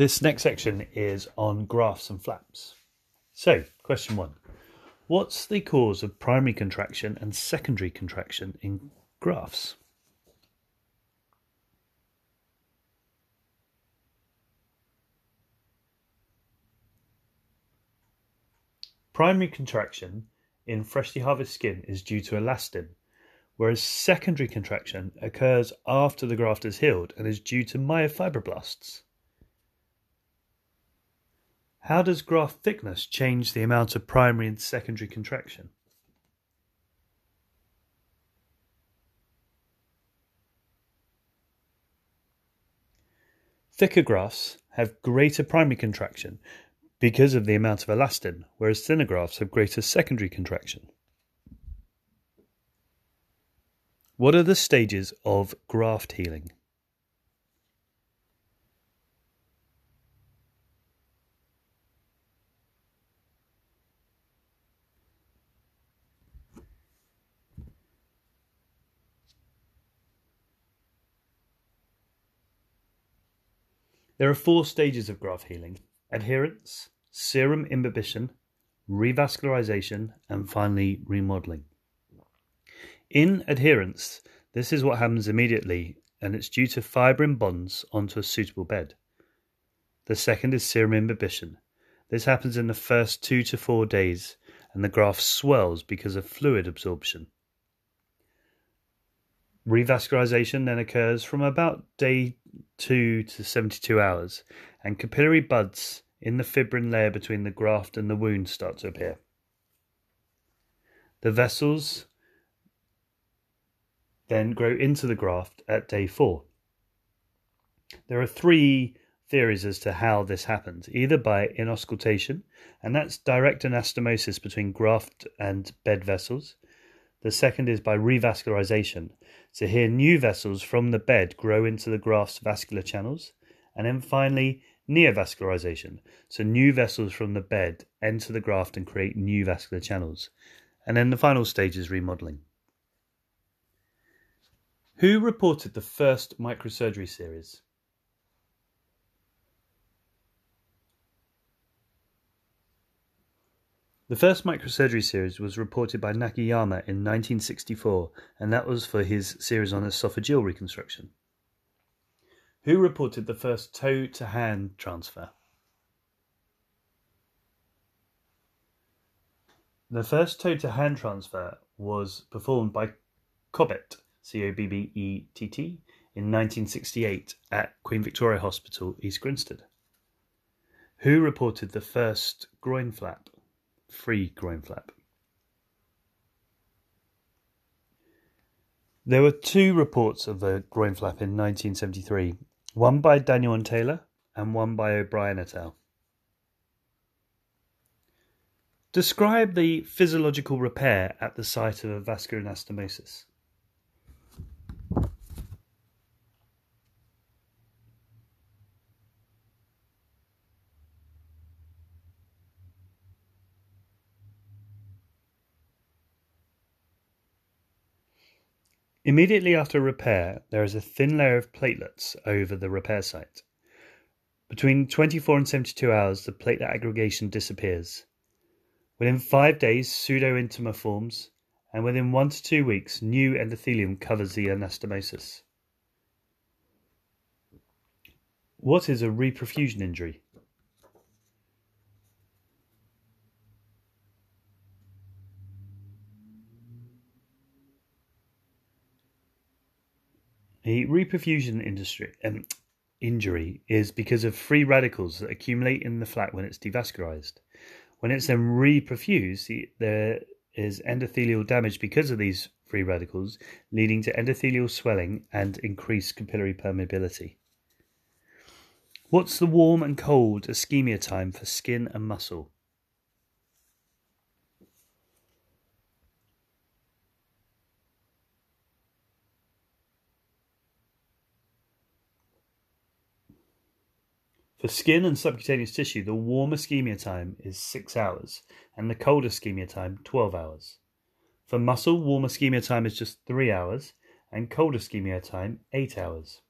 This next section is on grafts and flaps. So, question one What's the cause of primary contraction and secondary contraction in grafts? Primary contraction in freshly harvested skin is due to elastin, whereas secondary contraction occurs after the graft is healed and is due to myofibroblasts. How does graft thickness change the amount of primary and secondary contraction? Thicker grafts have greater primary contraction because of the amount of elastin, whereas thinner grafts have greater secondary contraction. What are the stages of graft healing? There are four stages of graft healing adherence, serum imbibition, revascularization, and finally remodeling. In adherence, this is what happens immediately and it's due to fibrin bonds onto a suitable bed. The second is serum imbibition. This happens in the first two to four days and the graft swells because of fluid absorption. Revascularization then occurs from about day 2 to 72 hours, and capillary buds in the fibrin layer between the graft and the wound start to appear. The vessels then grow into the graft at day 4. There are three theories as to how this happens either by inosculation, and that's direct anastomosis between graft and bed vessels. The second is by revascularization, so here, new vessels from the bed grow into the graft's vascular channels. And then finally, neovascularization. So new vessels from the bed enter the graft and create new vascular channels. And then the final stage is remodeling. Who reported the first microsurgery series? The first microsurgery series was reported by Nakayama in 1964, and that was for his series on esophageal reconstruction. Who reported the first toe to hand transfer? The first toe to hand transfer was performed by Cobbett, C O B B E T T, in 1968 at Queen Victoria Hospital, East Grinstead. Who reported the first groin flap? Free groin flap. There were two reports of the groin flap in 1973, one by Daniel and Taylor and one by O'Brien et al. Describe the physiological repair at the site of a vascular anastomosis. Immediately after repair, there is a thin layer of platelets over the repair site. Between 24 and 72 hours, the platelet aggregation disappears. Within five days, pseudointima forms, and within one to two weeks, new endothelium covers the anastomosis. What is a reperfusion injury? A reperfusion industry um, injury is because of free radicals that accumulate in the flap when it's devascularized. When it's then reperfused, there is endothelial damage because of these free radicals, leading to endothelial swelling and increased capillary permeability. What's the warm and cold ischemia time for skin and muscle? For skin and subcutaneous tissue, the warm ischemia time is 6 hours and the cold ischemia time 12 hours. For muscle, warm ischemia time is just 3 hours and cold ischemia time 8 hours.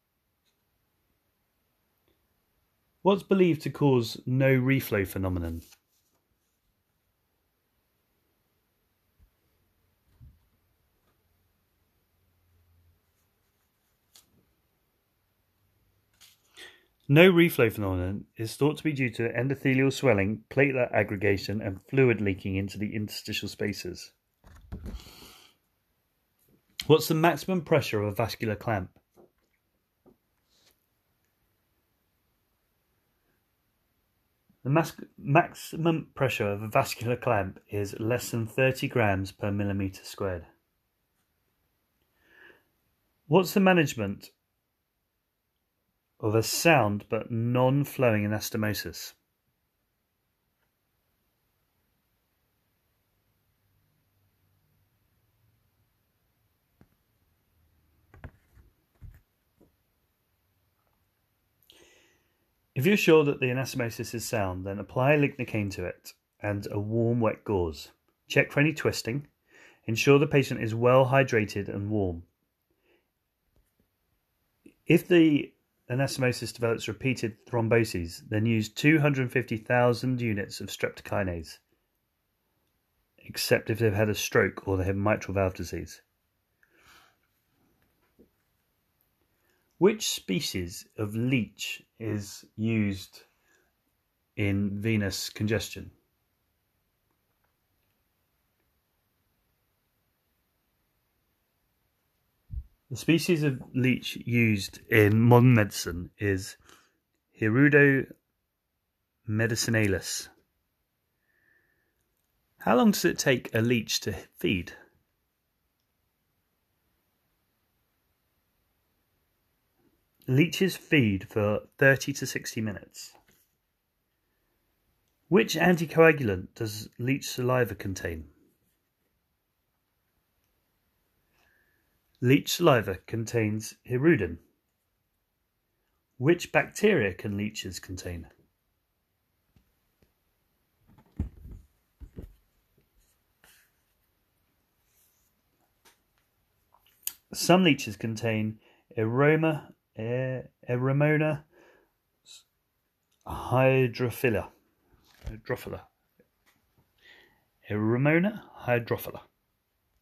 What's believed to cause no reflow phenomenon? No reflow phenomenon is thought to be due to endothelial swelling, platelet aggregation, and fluid leaking into the interstitial spaces. What's the maximum pressure of a vascular clamp? The mas- maximum pressure of a vascular clamp is less than 30 grams per millimeter squared. What's the management of a sound but non-flowing anastomosis. If you're sure that the anastomosis is sound, then apply lignocaine to it and a warm wet gauze. Check for any twisting. Ensure the patient is well hydrated and warm. If the anastomosis develops repeated thromboses, then use 250,000 units of streptokinase, except if they've had a stroke or they have mitral valve disease. Which species of leech is used in venous congestion? The species of leech used in modern medicine is Hirudo medicinalis. How long does it take a leech to feed? Leeches feed for 30 to 60 minutes. Which anticoagulant does leech saliva contain? Leech saliva contains hirudin. Which bacteria can leeches contain? Some leeches contain aroma, Aeromona er, hydrophila. Hydrophila. Aeromona hydrophila.